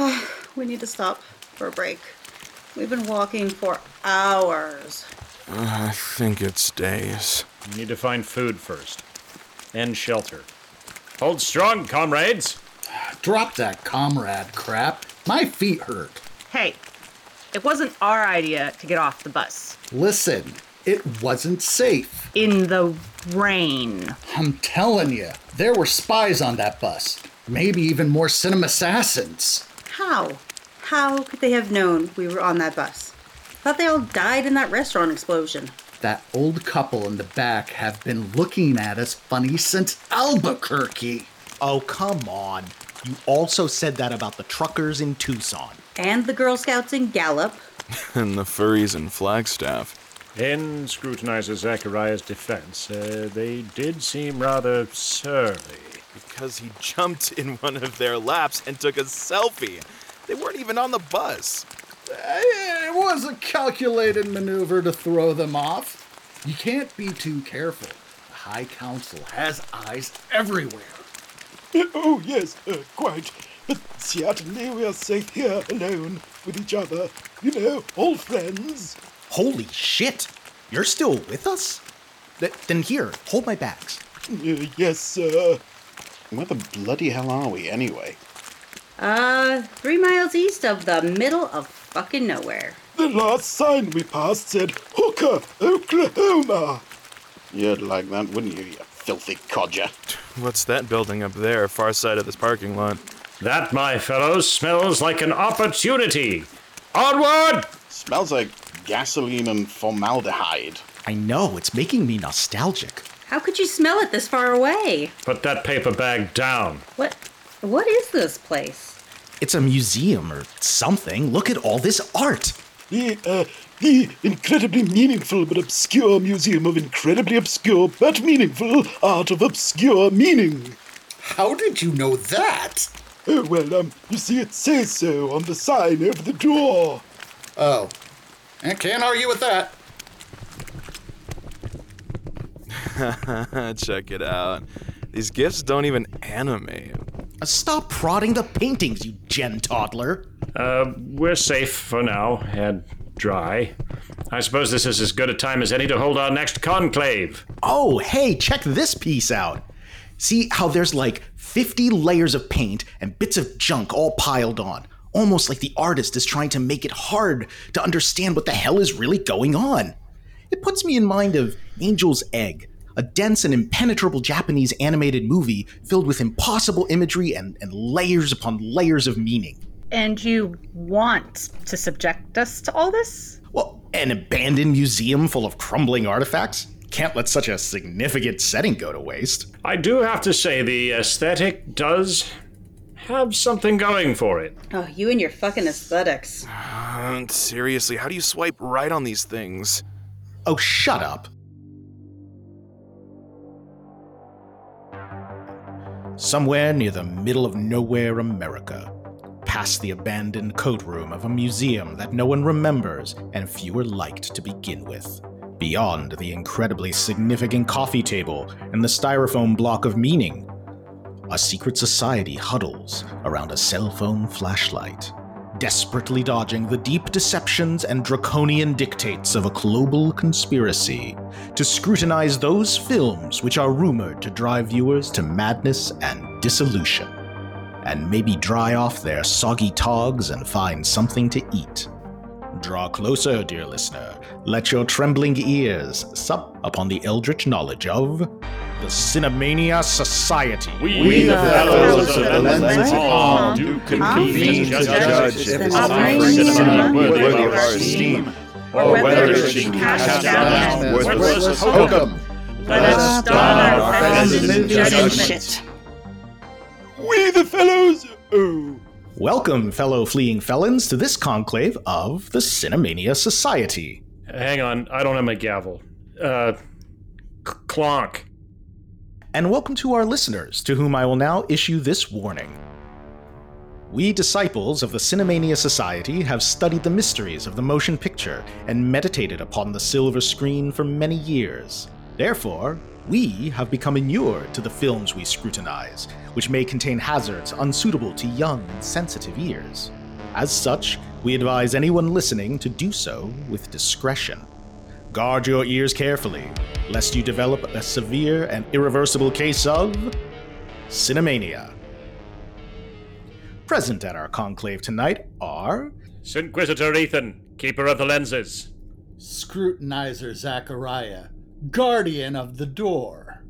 we need to stop for a break. We've been walking for hours. I think it's days. We need to find food first. And shelter. Hold strong, comrades! Drop that comrade crap. My feet hurt. Hey, it wasn't our idea to get off the bus. Listen, it wasn't safe. In the rain. I'm telling you, there were spies on that bus. Maybe even more cinema assassins. How? How could they have known we were on that bus? Thought they all died in that restaurant explosion. That old couple in the back have been looking at us funny since Albuquerque. Oh, come on. You also said that about the truckers in Tucson. And the Girl Scouts in Gallup. And the furries in Flagstaff. In Scrutinizer Zachariah's defense, uh, they did seem rather surly. Because he jumped in one of their laps and took a selfie. They weren't even on the bus. It was a calculated maneuver to throw them off. You can't be too careful. The High Council has eyes everywhere. Oh, yes, uh, quite. But certainly we are safe here alone with each other. You know, all friends. Holy shit! You're still with us? Th- then here, hold my bags. Uh, yes, sir. Where the bloody hell are we, anyway? Uh, three miles east of the middle of fucking nowhere. The last sign we passed said Hooker, Oklahoma. You'd like that, wouldn't you, you filthy codger? What's that building up there, far side of this parking lot? That, my fellows, smells like an opportunity. Onward! Smells like gasoline and formaldehyde. I know, it's making me nostalgic. How could you smell it this far away? Put that paper bag down. What? What is this place? It's a museum or something. Look at all this art. The, uh, the incredibly meaningful but obscure museum of incredibly obscure but meaningful art of obscure meaning. How did you know that? Oh, well, um, you see, it says so on the sign over the door. Oh, I can't argue with that. Check it out. These gifts don't even animate. Uh, Stop prodding the paintings, you gen toddler. Uh, we're safe for now and dry. I suppose this is as good a time as any to hold our next conclave. Oh, hey, check this piece out. See how there's like 50 layers of paint and bits of junk all piled on. Almost like the artist is trying to make it hard to understand what the hell is really going on. It puts me in mind of Angel's Egg, a dense and impenetrable Japanese animated movie filled with impossible imagery and, and layers upon layers of meaning. And you want to subject us to all this? Well, an abandoned museum full of crumbling artifacts? Can't let such a significant setting go to waste. I do have to say, the aesthetic does have something going for it. Oh, you and your fucking aesthetics. Uh, seriously, how do you swipe right on these things? Oh, shut up. Somewhere near the middle of nowhere America, past the abandoned coat room of a museum that no one remembers and fewer liked to begin with, beyond the incredibly significant coffee table and the styrofoam block of meaning, a secret society huddles around a cell phone flashlight, desperately dodging the deep deceptions and draconian dictates of a global conspiracy to scrutinize those films which are rumored to drive viewers to madness and dissolution, and maybe dry off their soggy togs and find something to eat. Draw closer, dear listener. Let your trembling ears sup upon the eldritch knowledge of the Cinemania Society. We, the fellows of the Lenses Hall do convene to judge if if the the offering cinema cinema worthy worthy of of our our esteem, or or whether whether it it should should cast cast down down as worthless worthless hokum. Let us start our friends in judgment. judgment. We the fellows. Oh. Welcome, fellow fleeing felons, to this conclave of the Cinemania Society. Hang on, I don't have my gavel. Uh, clonk. And welcome to our listeners, to whom I will now issue this warning. We disciples of the Cinemania Society have studied the mysteries of the motion picture and meditated upon the silver screen for many years. Therefore, we have become inured to the films we scrutinize, which may contain hazards unsuitable to young and sensitive ears. As such, we advise anyone listening to do so with discretion. Guard your ears carefully, lest you develop a severe and irreversible case of cinemania. Present at our conclave tonight are Inquisitor Ethan, keeper of the lenses. Scrutinizer Zachariah, guardian of the door.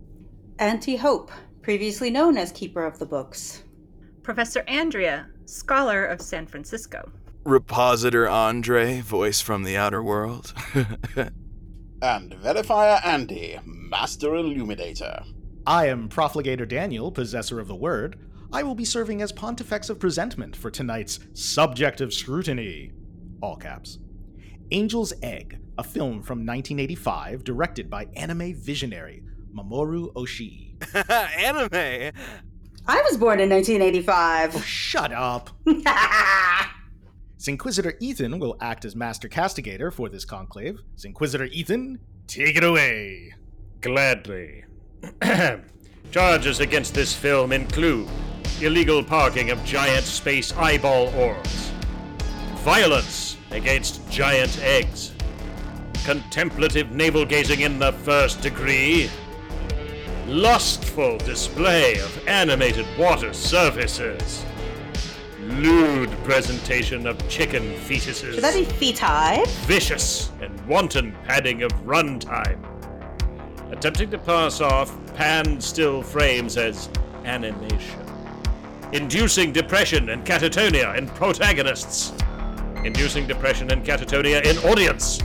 Auntie Hope, previously known as Keeper of the Books. Professor Andrea, scholar of San Francisco. Repositor Andre, voice from the outer world. And Verifier Andy, Master Illuminator. I am Profligator Daniel, possessor of the word. I will be serving as Pontifex of Presentment for tonight's Subjective Scrutiny. All caps. Angel's Egg, a film from 1985 directed by anime visionary Mamoru Oshii. Anime. I was born in 1985. Shut up! Inquisitor Ethan will act as Master Castigator for this conclave. Inquisitor Ethan, take it away. Gladly. Charges against this film include illegal parking of giant space eyeball orbs, violence against giant eggs, contemplative navel gazing in the first degree, lustful display of animated water surfaces, lewd presentation of chicken fetuses Should that be feti? vicious and wanton padding of runtime. Attempting to pass off pan still frames as animation. Inducing depression and catatonia in protagonists. Inducing depression and catatonia in audience.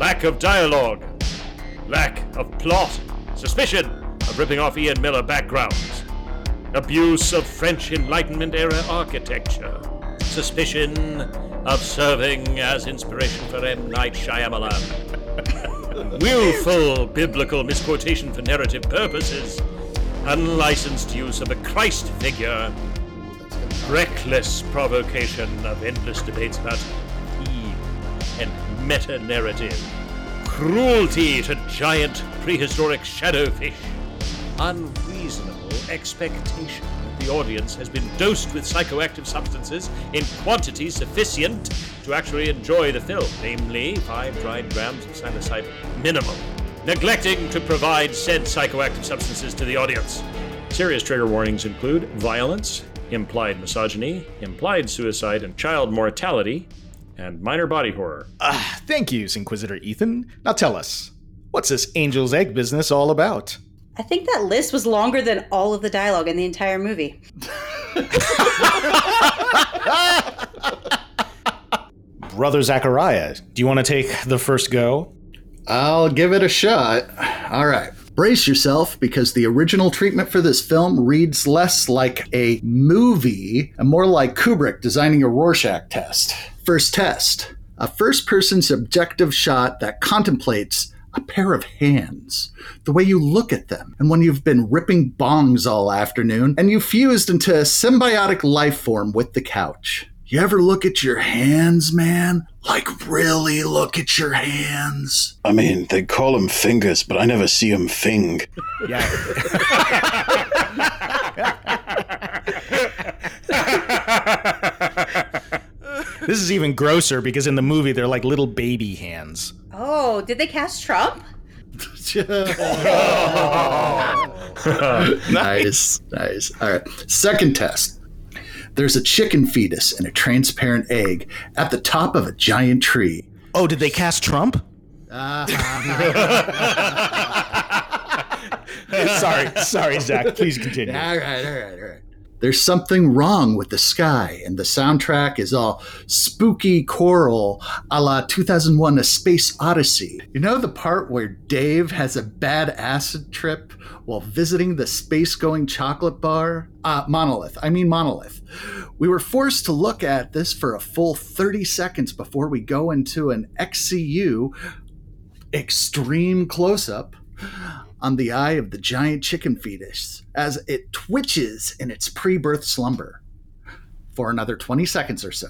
Lack of dialogue. Lack of plot. Suspicion of ripping off Ian Miller backgrounds. Abuse of French Enlightenment era architecture. Suspicion of serving as inspiration for M. Night Shyamalan. Willful biblical misquotation for narrative purposes. Unlicensed use of a Christ figure. Reckless provocation of endless debates about theme and meta narrative. Cruelty to giant prehistoric shadowfish. Unreasonable expectation that the audience has been dosed with psychoactive substances in quantity sufficient to actually enjoy the film, namely 5 dried grams of psilocybin minimum. Neglecting to provide said psychoactive substances to the audience. Serious trigger warnings include violence, implied misogyny, implied suicide and child mortality, and minor body horror. Ah, thank you, Inquisitor Ethan. Now tell us, what's this Angel's Egg business all about? I think that list was longer than all of the dialogue in the entire movie. Brother Zachariah, do you want to take the first go? I'll give it a shot. All right. Brace yourself because the original treatment for this film reads less like a movie and more like Kubrick designing a Rorschach test. First test a first person subjective shot that contemplates a pair of hands, the way you look at them, and when you've been ripping bongs all afternoon and you fused into a symbiotic life form with the couch. You ever look at your hands, man? Like, really look at your hands? I mean, they call them fingers, but I never see them fing. Yeah. this is even grosser because in the movie they're like little baby hands. Oh, did they cast Trump? nice, nice. All right. Second test. There's a chicken fetus in a transparent egg at the top of a giant tree. Oh, did they cast Trump? Uh-huh. sorry, sorry, Zach. Please continue. All right, all right, all right. There's something wrong with the sky, and the soundtrack is all spooky choral a la 2001 A Space Odyssey. You know the part where Dave has a bad acid trip while visiting the space going chocolate bar? Uh, Monolith. I mean, Monolith. We were forced to look at this for a full 30 seconds before we go into an XCU extreme close up on the eye of the giant chicken fetus as it twitches in its pre birth slumber for another 20 seconds or so.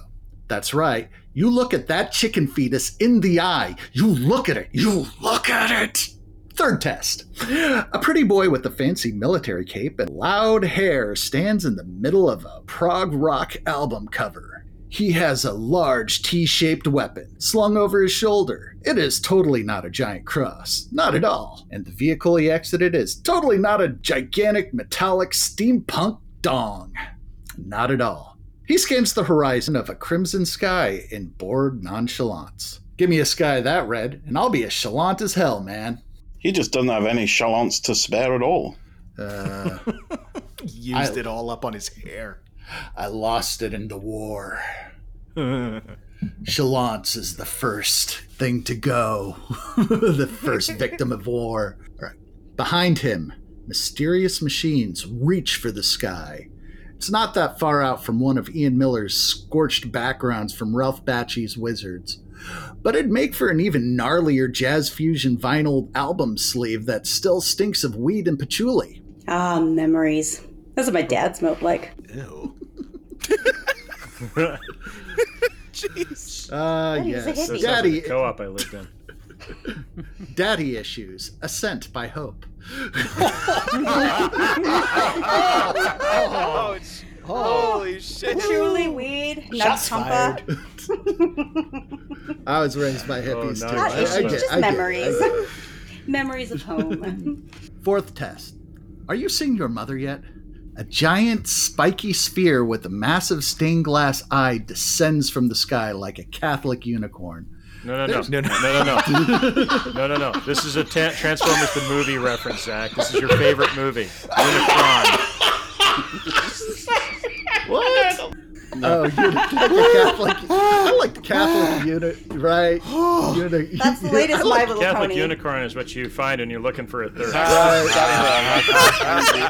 That's right. You look at that chicken fetus in the eye. You look at it. You look at it. Third test. A pretty boy with a fancy military cape and loud hair stands in the middle of a prog rock album cover. He has a large T shaped weapon slung over his shoulder. It is totally not a giant cross. Not at all. And the vehicle he exited is totally not a gigantic metallic steampunk dong. Not at all. He scans the horizon of a crimson sky in bored nonchalance. Give me a sky that red, and I'll be as chalant as hell, man. He just doesn't have any chalants to spare at all. Uh, Used I- it all up on his hair. I lost it in the war. Chalance is the first thing to go, the first victim of war. All right. Behind him, mysterious machines reach for the sky. It's not that far out from one of Ian Miller's scorched backgrounds from Ralph Bakshi's Wizards. But it'd make for an even gnarlier jazz fusion vinyl album sleeve that still stinks of weed and patchouli. Ah, memories. That's what my dad smelled like. Ew. Jeez. Ah, Daddy's a yes. hippie. Sounds like Daddy, the co-op I lived in. Daddy Issues, Ascent by Hope. Oh, it's, holy shit. Patchouli, weed, Shots nut fired. I was raised by hippies Oh, too. nice. I- I It's get- just I get it, memories. Memories of home. Fourth test. Are you seeing your mother yet? A giant spiky sphere with a massive stained glass eye descends from the sky like a Catholic unicorn. No, no, no, There's- no, no, no, no, no, no, no. This is a ta- Transformers the movie reference, Zach. This is your favorite movie, Unicron. What? Oh, you like the Catholic. I like the Catholic unit, right? Uni- That's the latest I My like- Little Catholic Pony. Unicorn is what you find when you're looking for a third. Right.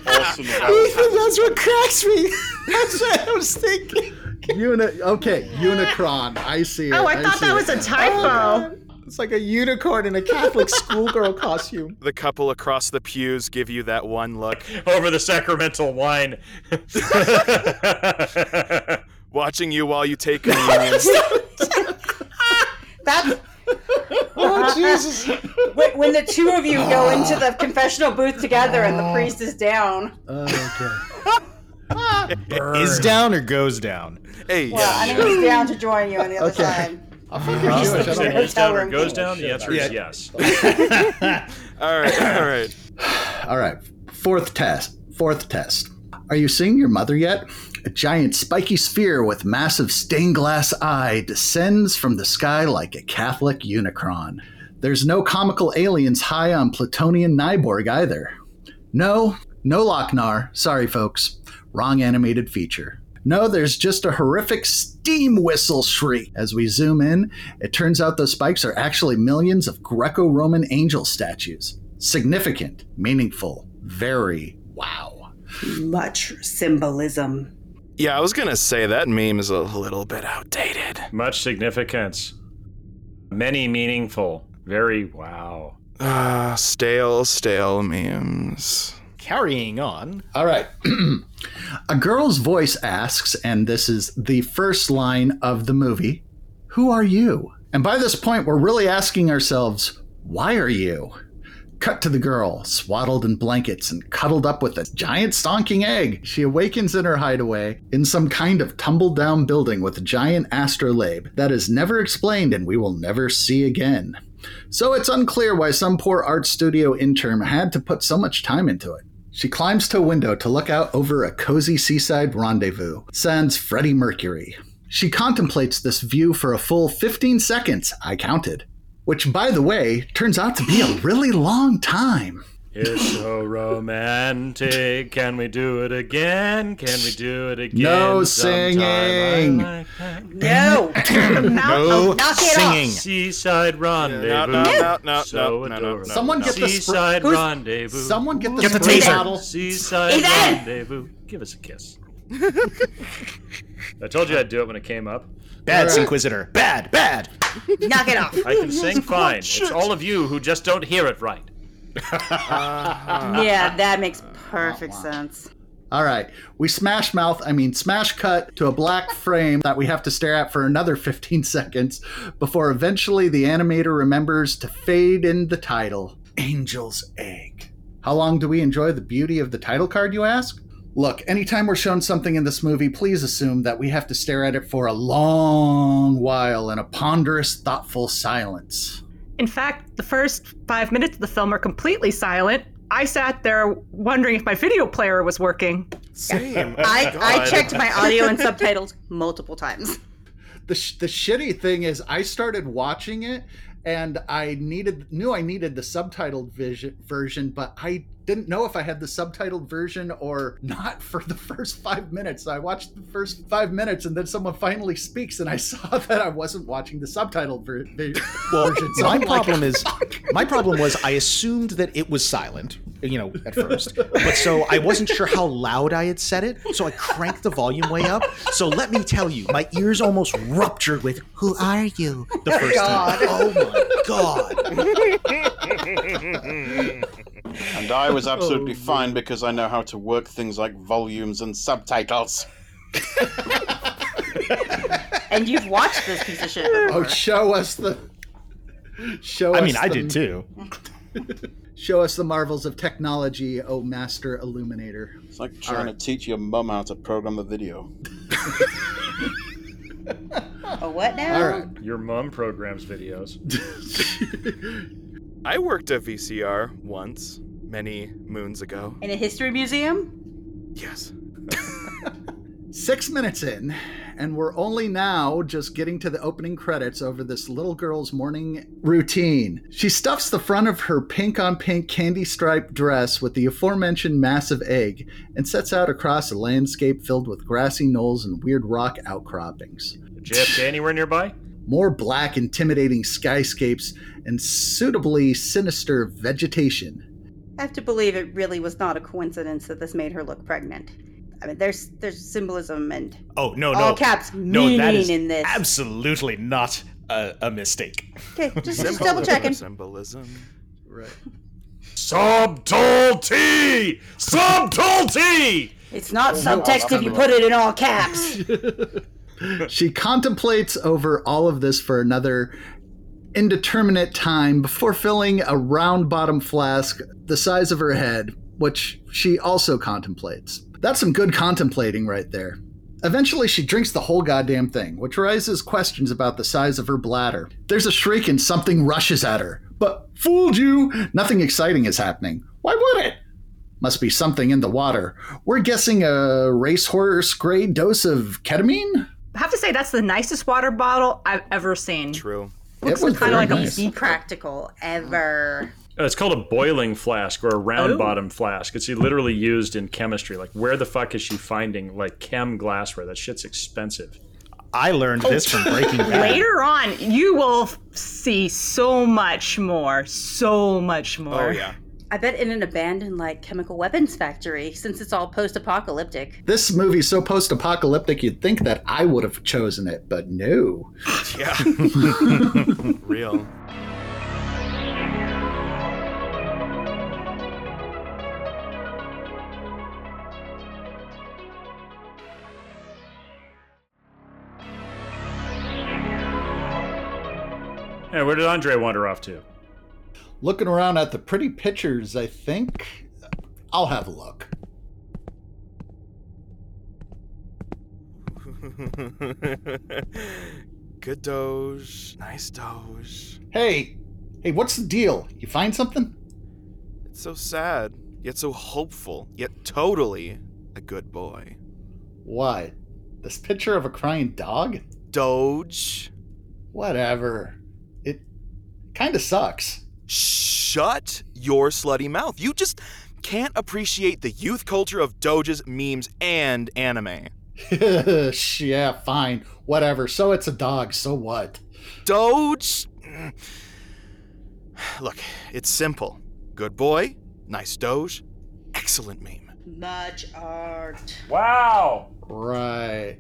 awesome. That's what cracks me. That's what I was thinking. Uni- okay, Unicron. I see it. Oh, I thought see that it. was a oh, typo. It's like a unicorn in a Catholic schoolgirl costume. The couple across the pews give you that one look. Over the sacramental wine. Watching you while you take communion. That's Oh, oh Jesus! when, when the two of you go into the confessional booth together and the oh. priest is down. Oh, okay. Is down or goes down? hey, Well, I yeah. think he's down to join you on the other Okay. side. I'm fucking Jewish. I Is don't it know. is down or goes down? The answer is yes. All right, all right. All right. Fourth test. Fourth test. Are you seeing your mother yet? A giant spiky sphere with massive stained glass eye descends from the sky like a Catholic unicron. There's no comical aliens high on Plutonian Nyborg either. No, no Loc-Nar. Sorry, folks. Wrong animated feature. No, there's just a horrific steam whistle shriek. As we zoom in, it turns out those spikes are actually millions of Greco Roman angel statues. Significant, meaningful, very wow. Much symbolism. Yeah, I was gonna say that meme is a little bit outdated. Much significance. Many meaningful. Very wow. Ah, stale, stale memes. Carrying on. All right. a girl's voice asks, and this is the first line of the movie Who are you? And by this point, we're really asking ourselves, Why are you? Cut to the girl, swaddled in blankets and cuddled up with a giant stonking egg. She awakens in her hideaway in some kind of tumbled down building with a giant astrolabe that is never explained and we will never see again. So it's unclear why some poor art studio intern had to put so much time into it. She climbs to a window to look out over a cozy seaside rendezvous, sans Freddie Mercury. She contemplates this view for a full 15 seconds, I counted. Which, by the way, turns out to be a really long time. It's so romantic. Can we do it again? Can we do it again? No sometime? Singing. like that. No! No knock it singing. Seaside rendezvous. No, no, no, no, so no, no, no, no. Someone get the spr- Seaside Who's- rendezvous. Someone get the, Get the taser. bottle. Seaside Ethan! rendezvous. Give us a kiss. I told you I'd do it when it came up. Bad Alright. Inquisitor. Bad, bad. knock it off. I can sing fine. It's all of you who just don't hear it right. Yeah, that makes perfect sense. All right. We smash mouth, I mean, smash cut to a black frame that we have to stare at for another 15 seconds before eventually the animator remembers to fade in the title Angel's Egg. How long do we enjoy the beauty of the title card, you ask? Look, anytime we're shown something in this movie, please assume that we have to stare at it for a long while in a ponderous, thoughtful silence. In fact, the first five minutes of the film are completely silent. I sat there wondering if my video player was working. Same. I, I checked my audio and subtitles multiple times. the sh- the shitty thing is I started watching it and I needed knew I needed the subtitled vision, version, but I didn't know if I had the subtitled version or not for the first five minutes. So I watched the first five minutes, and then someone finally speaks, and I saw that I wasn't watching the subtitled ver- vi- version. So my I'm like, problem is my problem was I assumed that it was silent, you know, at first. But so I wasn't sure how loud I had set it, so I cranked the volume way up. So let me tell you, my ears almost ruptured with "Who are you?" the first time. Oh my god! And I was oh, absolutely Oh, fine because I know how to work things like volumes and subtitles. And you've watched this piece of shit oh, show us the. Show I us mean, I the- did too. Show us the marvels of technology, oh master illuminator. It's like trying to teach your mum how to program a video. A what now? All right. Your mom programs videos. I worked a VCR once, many moons ago. In a history museum? Yes. Six minutes in, and we're only now just getting to the opening credits over this little girl's morning routine. She stuffs the front of her pink on pink candy striped dress with the aforementioned massive egg and sets out across a landscape filled with grassy knolls and weird rock outcroppings. JFK anywhere nearby? More black, intimidating skyscapes and suitably sinister vegetation. I have to believe it really was not a coincidence that this made her look pregnant. I mean, there's there's symbolism and Oh no, no, all caps no, meaning that is in this. absolutely not a, a mistake. okay, just, just double checking. Symbolism. Right. Subtlety! Subtlety! It's not oh, subtext if you put it in all caps. She contemplates over all of this for another indeterminate time before filling a round bottom flask the size of her head, which she also contemplates. That's some good contemplating right there. Eventually, she drinks the whole goddamn thing, which raises questions about the size of her bladder. There's a shriek and something rushes at her. But, fooled you! Nothing exciting is happening. Why would it? Must be something in the water. We're guessing a racehorse grade dose of ketamine? I have to say that's the nicest water bottle I've ever seen. True. It was kinda like a nice. Be practical ever. Uh, It's called a boiling flask or a round bottom flask. It's literally used in chemistry. Like, where the fuck is she finding like chem glassware? That shit's expensive. I learned this from Breaking Bad. Later on, you will see so much more, so much more. Oh yeah. I bet in an abandoned like chemical weapons factory, since it's all post-apocalyptic. This movie's so post apocalyptic, you'd think that I would have chosen it, but no. Yeah. Real. Hey, where did Andre wander off to? Looking around at the pretty pictures, I think I'll have a look. Good doge. Nice doge. Hey, hey, what's the deal? You find something? It's so sad, yet so hopeful, yet totally a good boy. What? This picture of a crying dog? Doge. Whatever. It kind of sucks. Shut your slutty mouth. You just can't appreciate the youth culture of doges, memes, and anime. yeah, fine. Whatever. So it's a dog. So what? Doge. Look, it's simple. Good boy, nice doge, excellent meme. Much art. Wow! Right.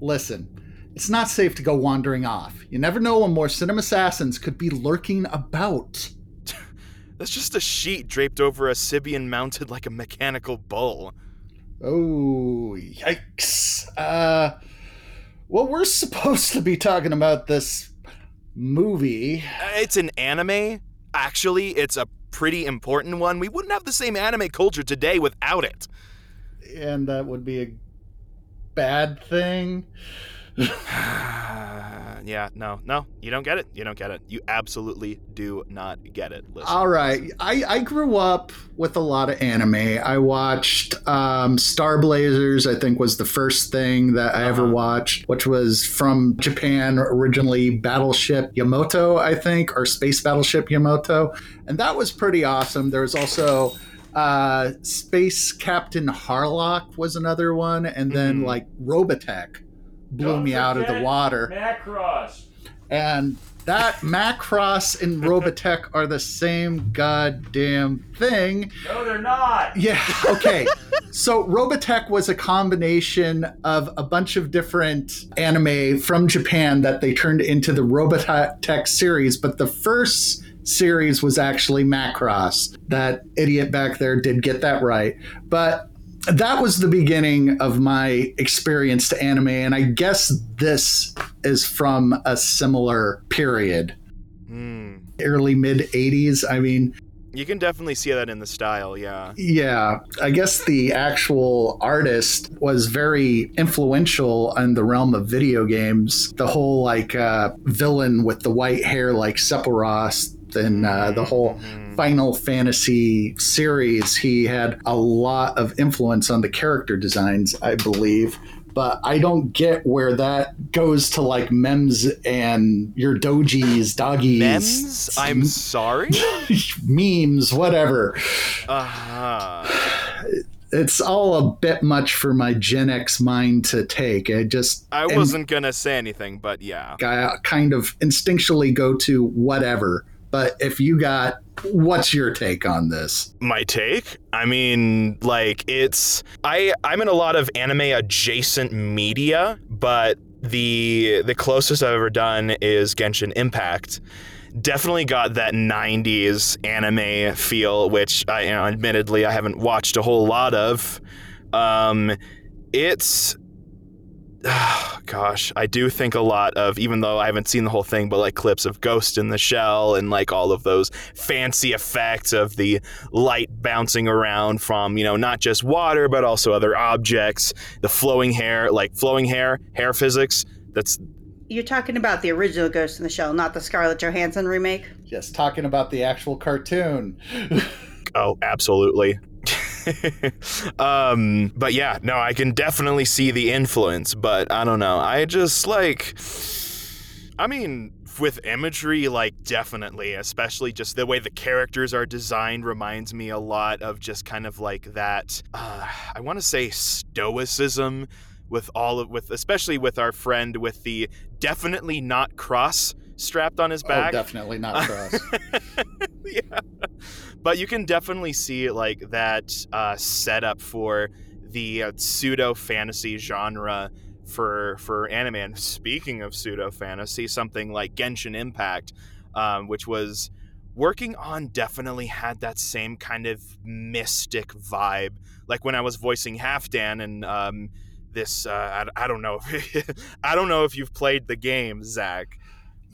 Listen, it's not safe to go wandering off. You never know when more cinema assassins could be lurking about. That's just a sheet draped over a Sybian mounted like a mechanical bull. Oh, yikes. Uh, well, we're supposed to be talking about this movie. Uh, It's an anime. Actually, it's a pretty important one. We wouldn't have the same anime culture today without it. And that would be a bad thing. yeah, no, no, you don't get it. You don't get it. You absolutely do not get it. Listen. All right. I, I grew up with a lot of anime. I watched um, Star Blazers, I think was the first thing that I ever Uh-huh. watched, which was from Japan, originally Battleship Yamato, I think, or Space Battleship Yamato. And that was pretty awesome. There was also uh, Space Captain Harlock was another one. And then Mhm. like Robotech blew me out of the water. Macross. And that Macross and Robotech are the same goddamn thing. No, they're not. Yeah, okay. so Robotech was a combination of a bunch of different anime from Japan that they turned into the Robotech series, but the first series was actually Macross. That idiot back there did get that right. But that was the beginning of my experience to anime, and I guess this is from a similar period. Hmm. Early mid 80s. I mean, You can definitely see that in the style, yeah. yeah, I guess the actual artist was very influential in the realm of video games. The whole like uh, villain with the white hair, like Sephiroth, and uh, the whole Mhm. Final Fantasy series, he had a lot of influence on the character designs, I believe. But I don't get where that goes to like memes and your dojis, doggies, Mems? I'm sorry? memes, whatever. Uh-huh. it's all a bit much for my Gen X mind to take. I just I wasn't gonna say anything, but yeah. I kind of instinctually go to whatever. But if you got, what's your take on this? my take? I mean like it's i i'm in a lot of anime adjacent media but the the closest i've ever done is genshin impact. Definitely got that 90s anime feel which i you know admittedly i haven't watched a whole lot of. Um it's gosh i do think a lot of even though i haven't seen the whole thing but like clips of ghost in the shell and like all of those fancy effects of the light bouncing around from you know not just water but also other objects the flowing hair like flowing hair hair physics that's You're talking about the original Ghost in the Shell, not the Scarlett Johansson remake. Yes, talking about the actual cartoon. oh absolutely um but yeah no i can definitely see the influence but i don't know i just like i mean with imagery like definitely especially just the way the characters are designed reminds me a lot of just kind of like that uh, i want to say stoicism with all of with especially with our friend with the definitely not cross strapped on his back Oh, definitely not cross. yeah. But you can definitely see like that uh, setup for the uh, pseudo fantasy genre for for anime. And speaking of pseudo fantasy, something like Genshin Impact, um, which was working on, definitely had that same kind of mystic vibe. Like when I was voicing Halfdan and um, this, uh, I, I don't know, if, I don't know if you've played the game, Zach.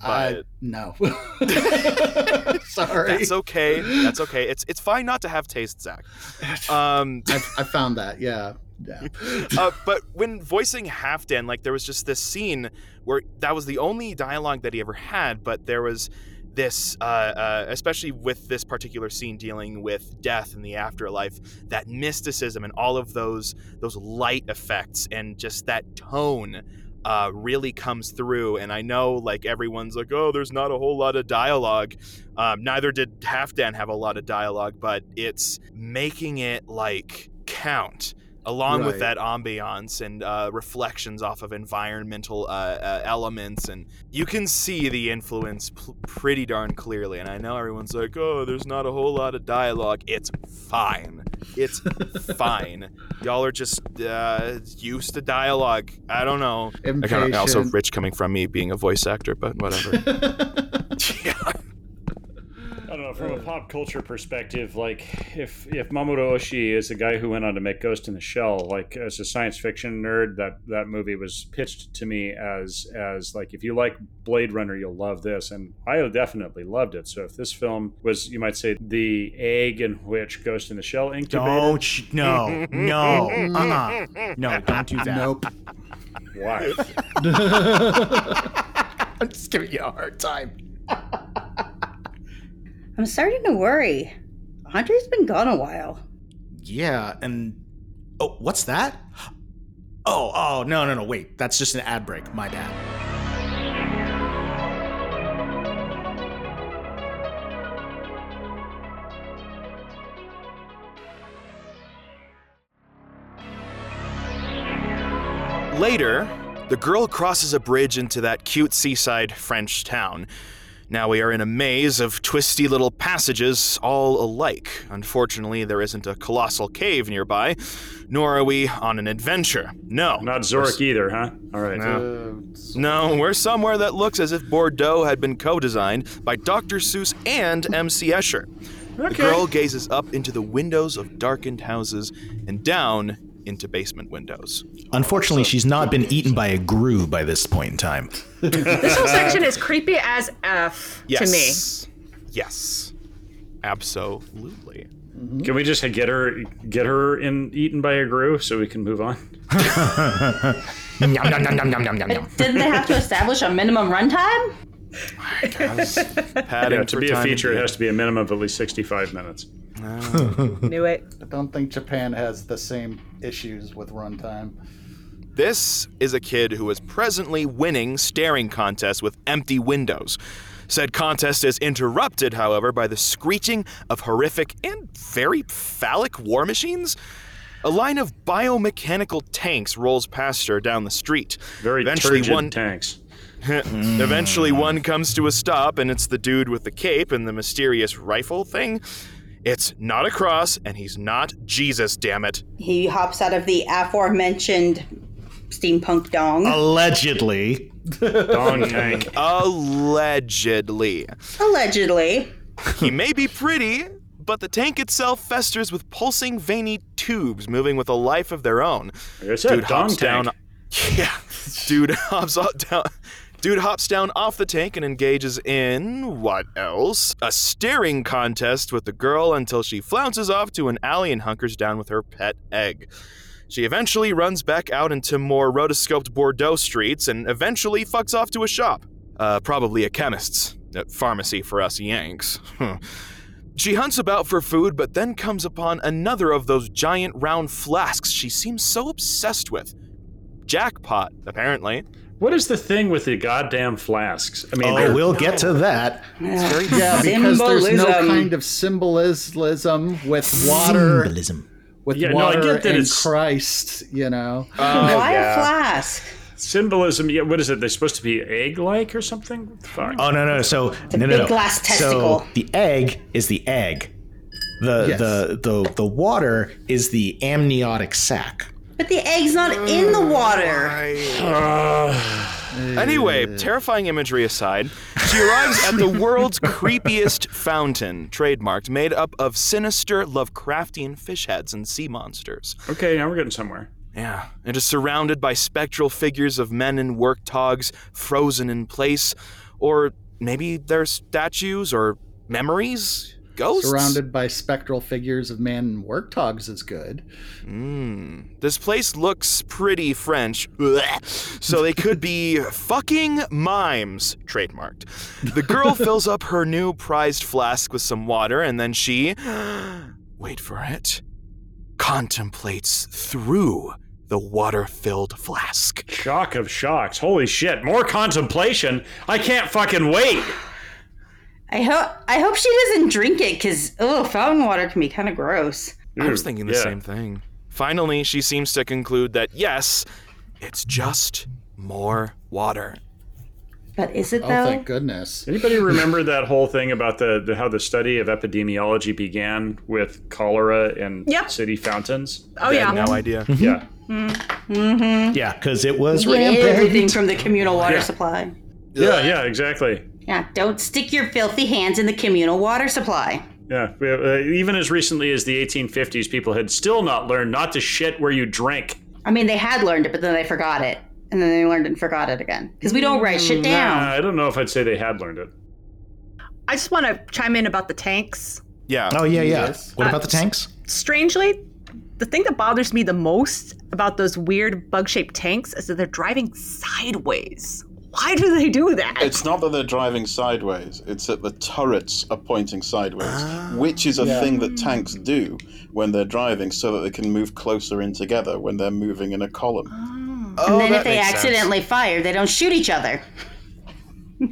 I But no. Sorry. that's okay. That's okay. It's it's fine not to have taste, Zach. Um, I, I found that. Yeah. Yeah. uh, but when voicing Halfdan, like there was just this scene where that was the only dialogue that he ever had, but there was this, uh, uh, especially with this particular scene dealing with death and the afterlife, that mysticism and all of those those light effects and just that tone. Uh, really comes through, and I know like everyone's like, oh, there's not a whole lot of dialogue. Um, neither did Halfdan have a lot of dialogue, but it's making it like count along with that ambiance and uh, reflections off of environmental uh, uh, elements and you can see the influence p- pretty darn clearly and i know everyone's like oh there's not a whole lot of dialogue. It's fine. It's fine. Y'all are just uh, used to dialogue. I don't know. I kinda- also rich coming from me being a voice actor but whatever. yeah I don't know. From a pop culture perspective, like if if Mamoru Oshii is the guy who went on to make Ghost in the Shell, like as a science fiction nerd, that that movie was pitched to me as as like if you like Blade Runner, you'll love this, and I definitely loved it. So if this film was, you might say, the egg in which Ghost in the Shell incubated, Don't. Sh- no. No. Uh-uh. No, don't do that. Nope. why? I'm just giving you a hard time. I'm starting to worry. Andre's been gone a while. Yeah, and oh, what's that? Oh, oh, no, no, no, wait. That's just an ad break. My bad. Later, the girl crosses a bridge into that cute seaside French town. Now we are in a maze of twisty little passages, all alike. Unfortunately, there isn't a colossal cave nearby, nor are we on an adventure. No. Not Zork either, huh? All right. No. No, we're somewhere that looks as if Bordeaux had been co designed by Dr. Seuss and M.C. Escher. The girl gazes up into the windows of darkened houses and down into basement windows. Unfortunately, she's not been eaten by a grue by this point in time. This whole section is creepy as F Yes. to me. Yes. Absolutely. Mm-hmm. Can we just get her get her in eaten by a grue so we can move on? Yum, yum, yum, yum, yum, yum, yum, yum. Didn't they have to establish a minimum runtime? Yeah, to be a feature, it has to be a minimum of at least 65 minutes. Knew it. I don't think Japan has the same issues with runtime. This is a kid who is presently winning staring contests with empty windows. Said contest is interrupted, however, by the screeching of horrific and very phallic war machines. A line of biomechanical tanks rolls past her down the street. Very Eventually, turgid one tanks. Eventually, one comes to a stop, and it's the dude with the cape and the mysterious rifle thing. It's not a cross, and he's not Jesus, damn it. He hops out of the aforementioned steampunk dong. Allegedly. Dong tank. Allegedly. Allegedly. He may be pretty, but the tank itself festers with pulsing, veiny tubes moving with a life of their own. Like I said, dong hops tank. down. Yeah, dude hops up down. Dude hops down off the tank and engages in what else? A staring contest with the girl until she flounces off to an alley and hunkers down with her pet egg. She eventually runs back out into more rotoscoped Bordeaux streets and eventually fucks off to a shop. Uh, probably a chemist's. A pharmacy for us Yanks. She hunts about for food, but then comes upon another of those giant round flasks she seems so obsessed with. Jackpot, apparently. What is the thing with the goddamn flasks? I mean, Oh, we'll get to that. Yeah, because there's no kind of symbolism with water, Symbolism. with Yeah, no, I water get that and it's- Christ. You know, Why a oh, flask? symbolism. Yeah, what is it? They're supposed to be egg-like or something? Fuck. Oh no no! So a no no big no. glass testicle. So the egg is the egg. The Yes. the the the water is the amniotic sac. But the egg's not in the water. Anyway, terrifying imagery aside, she arrives at the world's creepiest fountain, trademarked, made up of sinister Lovecraftian fish heads and sea monsters. Okay, now we're getting somewhere. Yeah, it is surrounded by spectral figures of men in work togs, frozen in place, or maybe they're statues or memories, ghosts. surrounded by spectral figures of man in work togs is good. Mm. This place looks pretty French, so they could be fucking mimes, trademarked. The girl fills up her new prized flask with some water, and then she, wait for it, contemplates through the water filled flask. Shock of shocks. Holy shit. More contemplation. I can't fucking wait. I hope I hope she doesn't drink it because oh, fountain water can be kind of gross. I was thinking the yeah. same thing. Finally, she seems to conclude that yes, it's just more water. But is it Oh, though? thank goodness. Anybody remember that whole thing about the, the how the study of epidemiology began with cholera and Yeah. city fountains? Oh yeah. No idea. Mm-hmm. Yeah. Mm-hmm. Yeah, because it was Yeah, rampant. everything from the communal water Yeah. supply. Yeah, yeah, exactly. Yeah, don't stick your filthy hands in the communal water supply. Yeah, we have, uh, even as recently as the 1850s, people had still not learned not to shit where you drink. I mean, they had learned it, but then they forgot it. And then they learned and forgot it again. Because we don't write shit Nah, down. I don't know if I'd say they had learned it. I just want to chime in about the tanks. Yeah. Oh yeah, yeah. Yes. What Uh, about the tanks? Strangely, the thing that bothers me the most about those weird bug shaped tanks is that they're driving sideways. Why do they do that? It's not that they're driving sideways, it's that the turrets are pointing sideways, ah, which is a thing that hmm. tanks do when they're driving so that they can move closer in together when they're moving in a column. Ah. Oh, and then if they makes sense. accidentally fire, they don't shoot each other.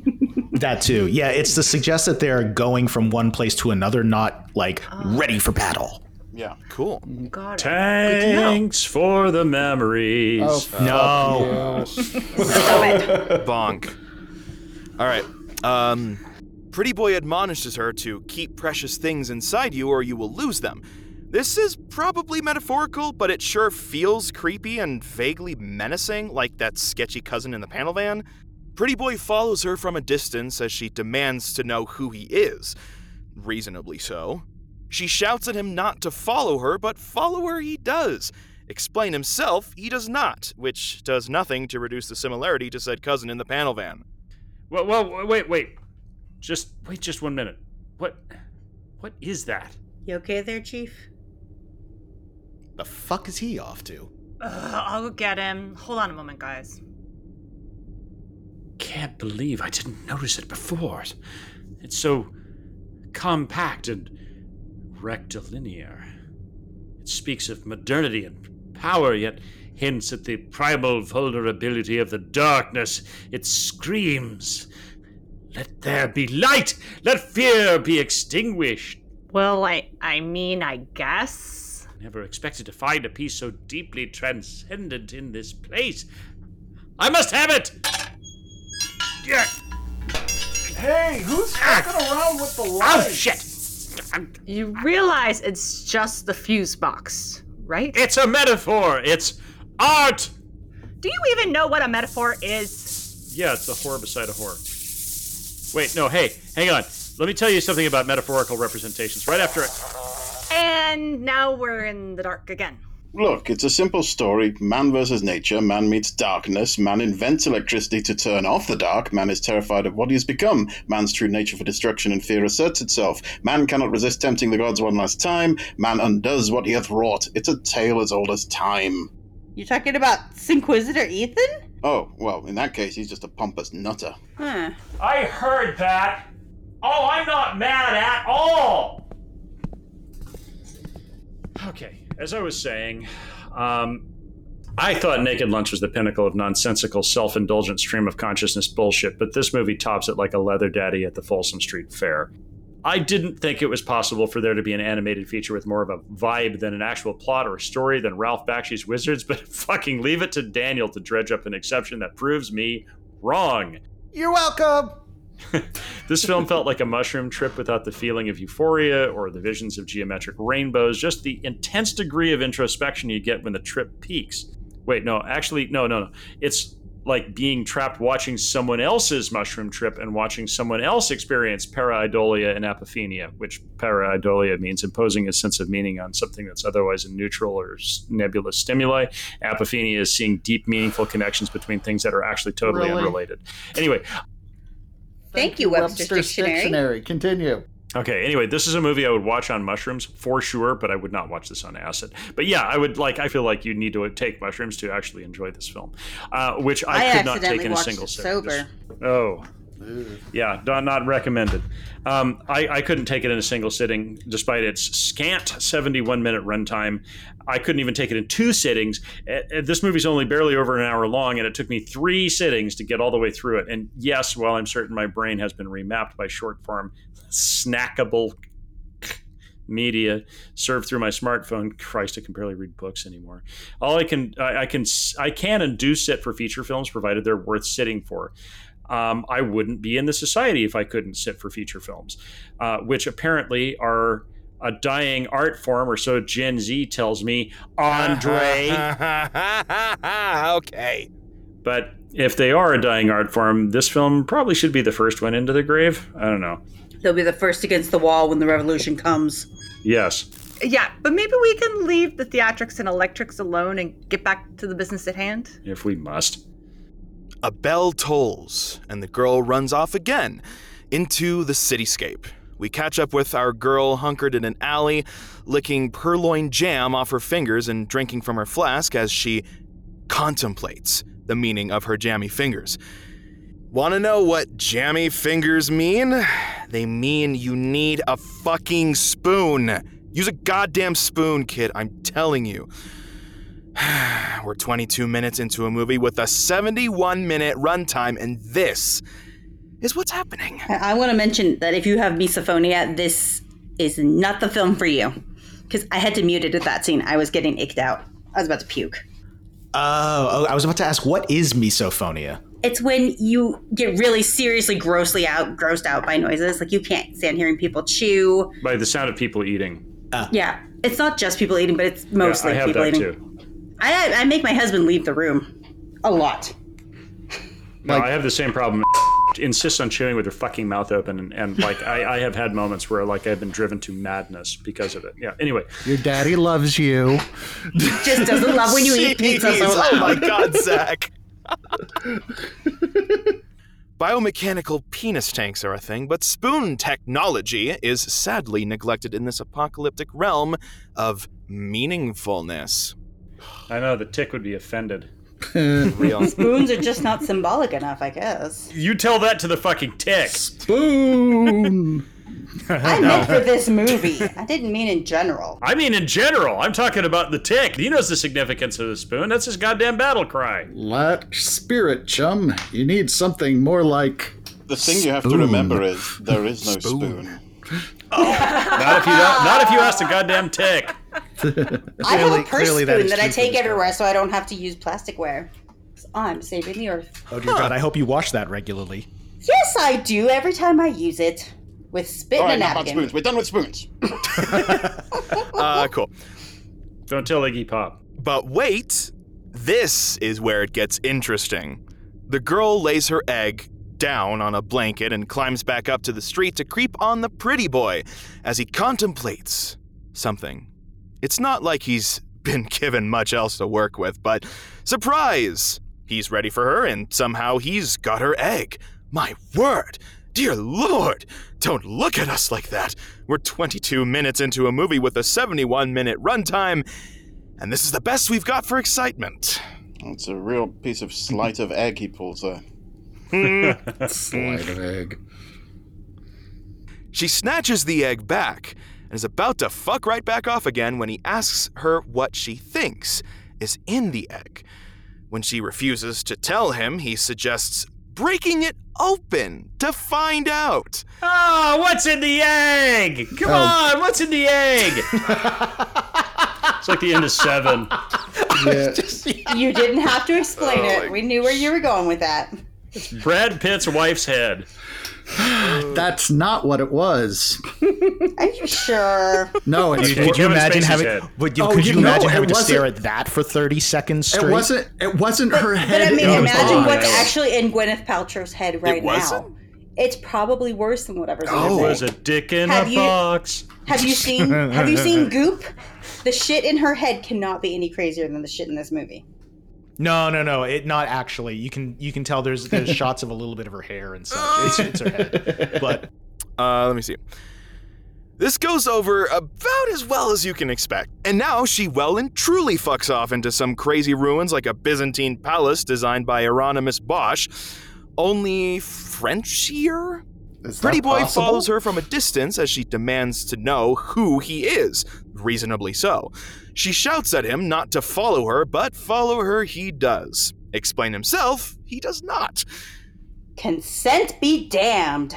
That too. Yeah, it's to suggest that they're going from one place to another, not like ah. ready for battle. Yeah. Cool. God, Thanks for the memories. No. Bonk. All right. Um, Pretty Boy admonishes her to keep precious things inside you or you will lose them. This is probably metaphorical, but it sure feels creepy and vaguely menacing, like that sketchy cousin in the panel van. Pretty Boy follows her from a distance as she demands to know who he is. Reasonably so. She shouts at him not to follow her, but follow her he does. Explain himself, he does not, which does nothing to reduce the similarity to said cousin in the panel van. Well, well, wait, wait. Just wait, just one minute. What? What is that? You okay there, Chief? The fuck is he off to? Ugh, I'll go get him. Hold on a moment, guys. Can't believe I didn't notice it before. It's so compact and rectilinear. It speaks of modernity and power, yet hints at the primal vulnerability of the darkness. It screams, Let there be light! Let fear be extinguished! Well, I I mean, I guess. I Never expected to find a piece so deeply transcendent in this place. I must have it! Yeah. Hey, who's ah. fucking around with the Oh, shit! You realize it's just the fuse box, right? It's a metaphor! It's art! Do you even know what a metaphor is? Yeah, it's a horror beside a horror. Wait, no, hey, hang on. Let me tell you something about metaphorical representations right after it. And now we're in the dark again. Look, it's a simple story man versus nature. Man meets darkness. Man invents electricity to turn off the dark. Man is terrified of what he has become. Man's true nature for destruction and fear asserts itself. Man cannot resist tempting the gods one last time. Man undoes what he hath wrought. It's a tale as old as time. You're talking about Inquisitor Ethan? Oh, well, in that case, he's just a pompous nutter. Huh. I heard that! Oh, I'm not mad at all! Okay, as I was saying, um, I thought Naked Lunch was the pinnacle of nonsensical, self indulgent stream of consciousness bullshit, but this movie tops it like a leather daddy at the Folsom Street Fair. I didn't think it was possible for there to be an animated feature with more of a vibe than an actual plot or a story than Ralph Bakshi's Wizards, but fucking leave it to Daniel to dredge up an exception that proves me wrong. You're welcome. This film felt like a mushroom trip without the feeling of euphoria or the visions of geometric rainbows, just the intense degree of introspection you get when the trip peaks. Wait, no, actually, no, no, no. It's like being trapped watching someone else's mushroom trip and watching someone else experience pareidolia and apophenia, which pareidolia means imposing a sense of meaning on something that's otherwise a neutral or nebulous stimuli. Apophenia is seeing deep, meaningful connections between things that are actually totally Really? unrelated. Anyway, Thank you, Webster's Dictionary. Continue. Okay, anyway, this is a movie I would watch on mushrooms for sure, but I would not watch this on acid. But yeah, I would like, I feel like you need to take mushrooms to actually enjoy this film, uh, which I, I could not take in a single it sitting. sober. This- oh. Yeah, not, not recommended. Um, I, I couldn't take it in a single sitting, despite its scant 71 minute runtime. I couldn't even take it in two sittings. Uh, uh, This movie's only barely over an hour long, and it took me three sittings to get all the way through it. And yes, while I'm certain my brain has been remapped by short form, snackable media served through my smartphone. Christ, I can barely read books anymore. All I can, I, I can, I can and do sit for feature films, provided they're worth sitting for. Um, I wouldn't be in the society if I couldn't sit for feature films, uh, which apparently are a dying art form, or so Gen Z tells me. Andre, okay. but If they are a dying art form, this film probably should be the first one into the grave. I don't know. They'll be the first against the wall when the revolution comes. Yes. Yeah, but maybe we can leave the theatrics and electrics alone and get back to the business at hand. If we must. A bell tolls, and the girl runs off again into the cityscape. We catch up with our girl hunkered in an alley, licking purloin jam off her fingers and drinking from her flask as she contemplates the meaning of her jammy fingers. Want to know what jammy fingers mean? They mean you need a fucking spoon. Use a goddamn spoon, kid, I'm telling you. We're 22 minutes into a movie with a 71 minute runtime, and this is what's happening. I, I want to mention that if you have misophonia, this is not the film for you. Because I had to mute it at that scene. I was getting icked out. I was about to puke. Oh, oh, I was about to ask, what is misophonia? It's when you get really seriously grossly out, grossed out by noises. Like you can't stand hearing people chew. By the sound of people eating. Ah. Yeah, it's not just people eating, but it's Yeah, mostly I have people that eating. too. I, I make my husband leave the room a lot. No, I have the same problem. Insists on chewing with her fucking mouth open, and, and like I, I have had moments where like I've been driven to madness because of it. Yeah. Anyway, Your daddy loves you. Just doesn't love when you eat pizza so Jeez, Oh my god, Zach. Biomechanical penis tanks are a thing, but spoon technology is sadly neglected in this apocalyptic realm of meaningfulness. I know the tick would be offended. Real. Spoons are just not symbolic enough, I guess. You tell that to the fucking tick. Boom. I meant for this movie. I didn't mean in general. I mean, in general, I'm talking about the tick. He knows the significance of the spoon. That's his goddamn battle cry. Lack spirit, chum. You need something more like. The thing you have to remember is there is no spoon. Oh, not if you not if you ask the goddamn tick. I have a purse clearly that spoon that, I take everywhere so I don't have to use plasticware. I'm saving the earth. Oh dear God, I hope you wash that regularly. Yes, I do every time I use it. With spit All right, and a now about napkin. spoons. We're done with spoons. Uh, cool. Don't tell Iggy Pop. But wait, this is where it gets interesting. The girl lays her egg down on a blanket and climbs back up to the street to creep on the pretty boy as he contemplates something. It's not like he's been given much else to work with, but surprise! He's ready for her, and somehow he's got her egg. My word! Dear Lord! Don't look at us like that! We're 22 minutes into a movie with a 71 minute runtime, and this is the best we've got for excitement. It's a real piece of sleight of egg he pulls there. Hmm. sleight of egg. She snatches the egg back and is about to fuck right back off again when he asks her what she thinks is in the egg. When she refuses to tell him, he suggests breaking it open to find out. Oh, what's in the egg? Come Oh. on, what's in the egg? it's like the end of seven. Yeah. You didn't have to explain Oh it. We knew where you were going with that. Brad Pitt's wife's head. That's not what it was. Are you sure? No, it's Dude, could you imagine having? head. Would you, Oh, could you you know, imagine having to stare at that for thirty seconds straight? It wasn't. It wasn't her head. But I mean, in imagine box. what's yeah. actually in Gwyneth Paltrow's head right wasn't? now. It's probably worse than whatever's in Oh. It was a dick in Have a you- box. Have you seen Have you seen Goop? The shit in her head cannot be any crazier than the shit in this movie. No, no, no. It not actually. You can you can tell there's there's shots of a little bit of her hair and such. It's, it's her head, but Uh, let me see. This goes over about as well as you can expect. And now she well and truly fucks off into some crazy ruins like a Byzantine palace designed by Hieronymus Bosch, only Frenchier? Is Pretty boy possible? follows her from a distance as she demands to know who he is, reasonably so. She shouts at him not to follow her, but follow her he does. Explain himself, he does not. Consent be damned.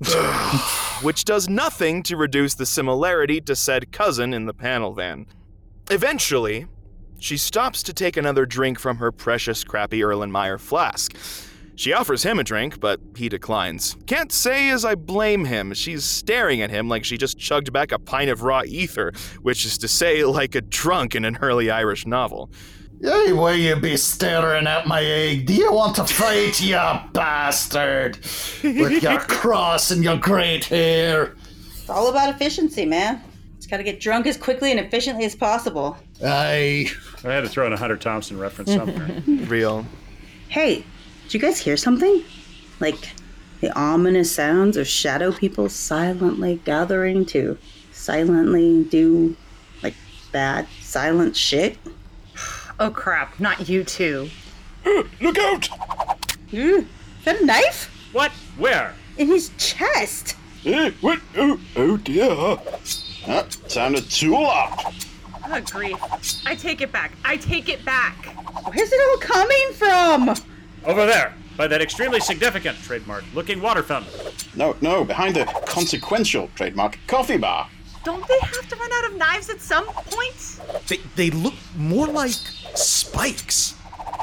which does nothing to reduce the similarity to said cousin in the panel van. Eventually, she stops to take another drink from her precious crappy Erlenmeyer flask. She offers him a drink, but he declines. Can't say as I blame him. She's staring at him like she just chugged back a pint of raw ether, which is to say, like a drunk in an early Irish novel. Hey, will you be staring at my egg? Do you want to fight, you bastard? With your cross and your great hair. It's all about efficiency, man. Just gotta get drunk as quickly and efficiently as possible. Aye. I had to throw in a Hunter Thompson reference somewhere. Real. Hey, did you guys hear something? Like the ominous sounds of shadow people silently gathering to silently do like bad silent shit? Oh crap, not you too. Look out! Ooh, is that a knife? what? Where? In his chest! Eh, what? Oh, oh dear. Huh? Time to tool up. Oh grief. I take it back. I take it back. Where's it all coming from? Over there, by that extremely significant trademark looking water fountain. No, no, behind the consequential trademark coffee bar. Don't they have to run out of knives at some point? They, they look more like spikes.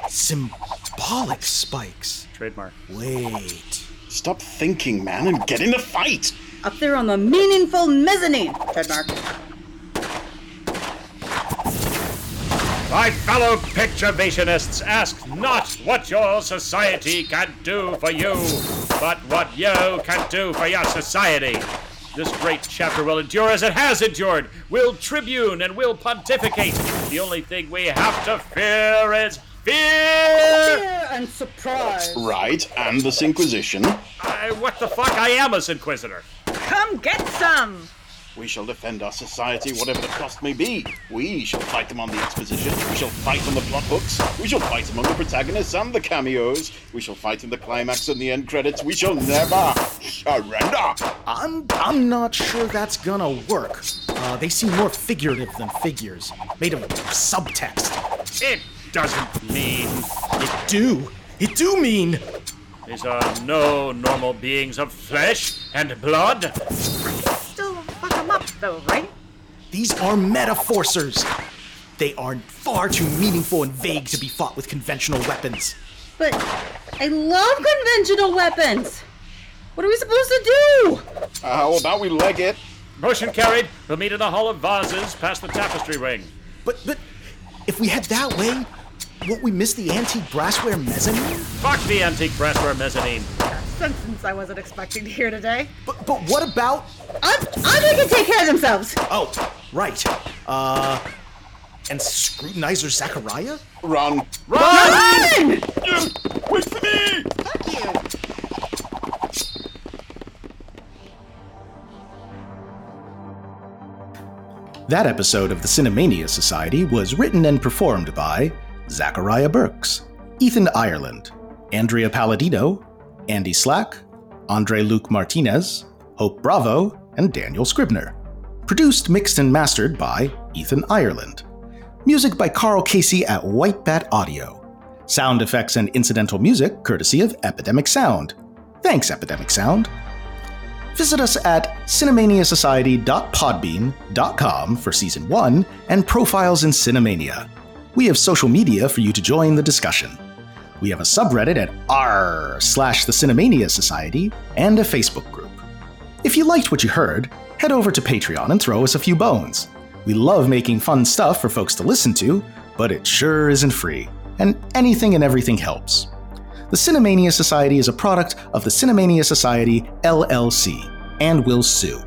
Symbolic spikes. Trademark. Wait. Stop thinking, man, and get in the fight. Up there on the meaningful mezzanine. Trademark. My fellow picturevationists, ask not what your society can do for you, but what you can do for your society. This great chapter will endure as it has endured. We'll tribune and we'll pontificate. The only thing we have to fear is fear. Fear and surprise. Right, and this Inquisition. I, what the fuck? I am a Inquisitor. Come get some! We shall defend our society, whatever the cost may be. We shall fight them on the exposition. We shall fight on the plot hooks. We shall fight among the protagonists and the cameos. We shall fight in the climax and the end credits. We shall never surrender. I'm I'm not sure that's gonna work. Uh, they seem more figurative than figures, made of subtext. It doesn't mean It do. It do mean. these are no normal beings of flesh and blood. Still fuck them up though, right? These are metaforcers. They are far too meaningful and vague to be fought with conventional weapons. But I love conventional weapons. What are we supposed to do? Uh, how about we leg it? Motion carried. We'll meet in the Hall of Vases past the tapestry ring. But but if we head that way, won't we miss the antique brassware mezzanine? Fuck the antique brassware mezzanine. Sentence I wasn't expecting to hear today. But but what about? I'm, Andre can take care of themselves. Oh, right. Uh, and scrutinizer Zachariah. Run, Run. Run! Wait for me! Fuck you. That episode of the Cinemania Society was written and performed by Zachariah Burks, Ethan Ireland, Andrea Palladino, Andy Slack, Andre Luke Martinez, Hope Bravo, and Daniel Scribner. Produced, mixed, and mastered by Ethan Ireland. Music by Carl Casey at White Bat Audio. Sound effects and incidental music courtesy of Epidemic Sound. Thanks, Epidemic Sound. Visit us at cinemaniasociety.podbean.com for season 1 and profiles in Cinemania. We have social media for you to join the discussion. We have a subreddit at r slash the Cinemania Society and a Facebook group. If you liked what you heard, head over to Patreon and throw us a few bones. We love making fun stuff for folks to listen to, but it sure isn't free, and anything and everything helps. The Cinemania Society is a product of the Cinemania Society, LLC, and will sue.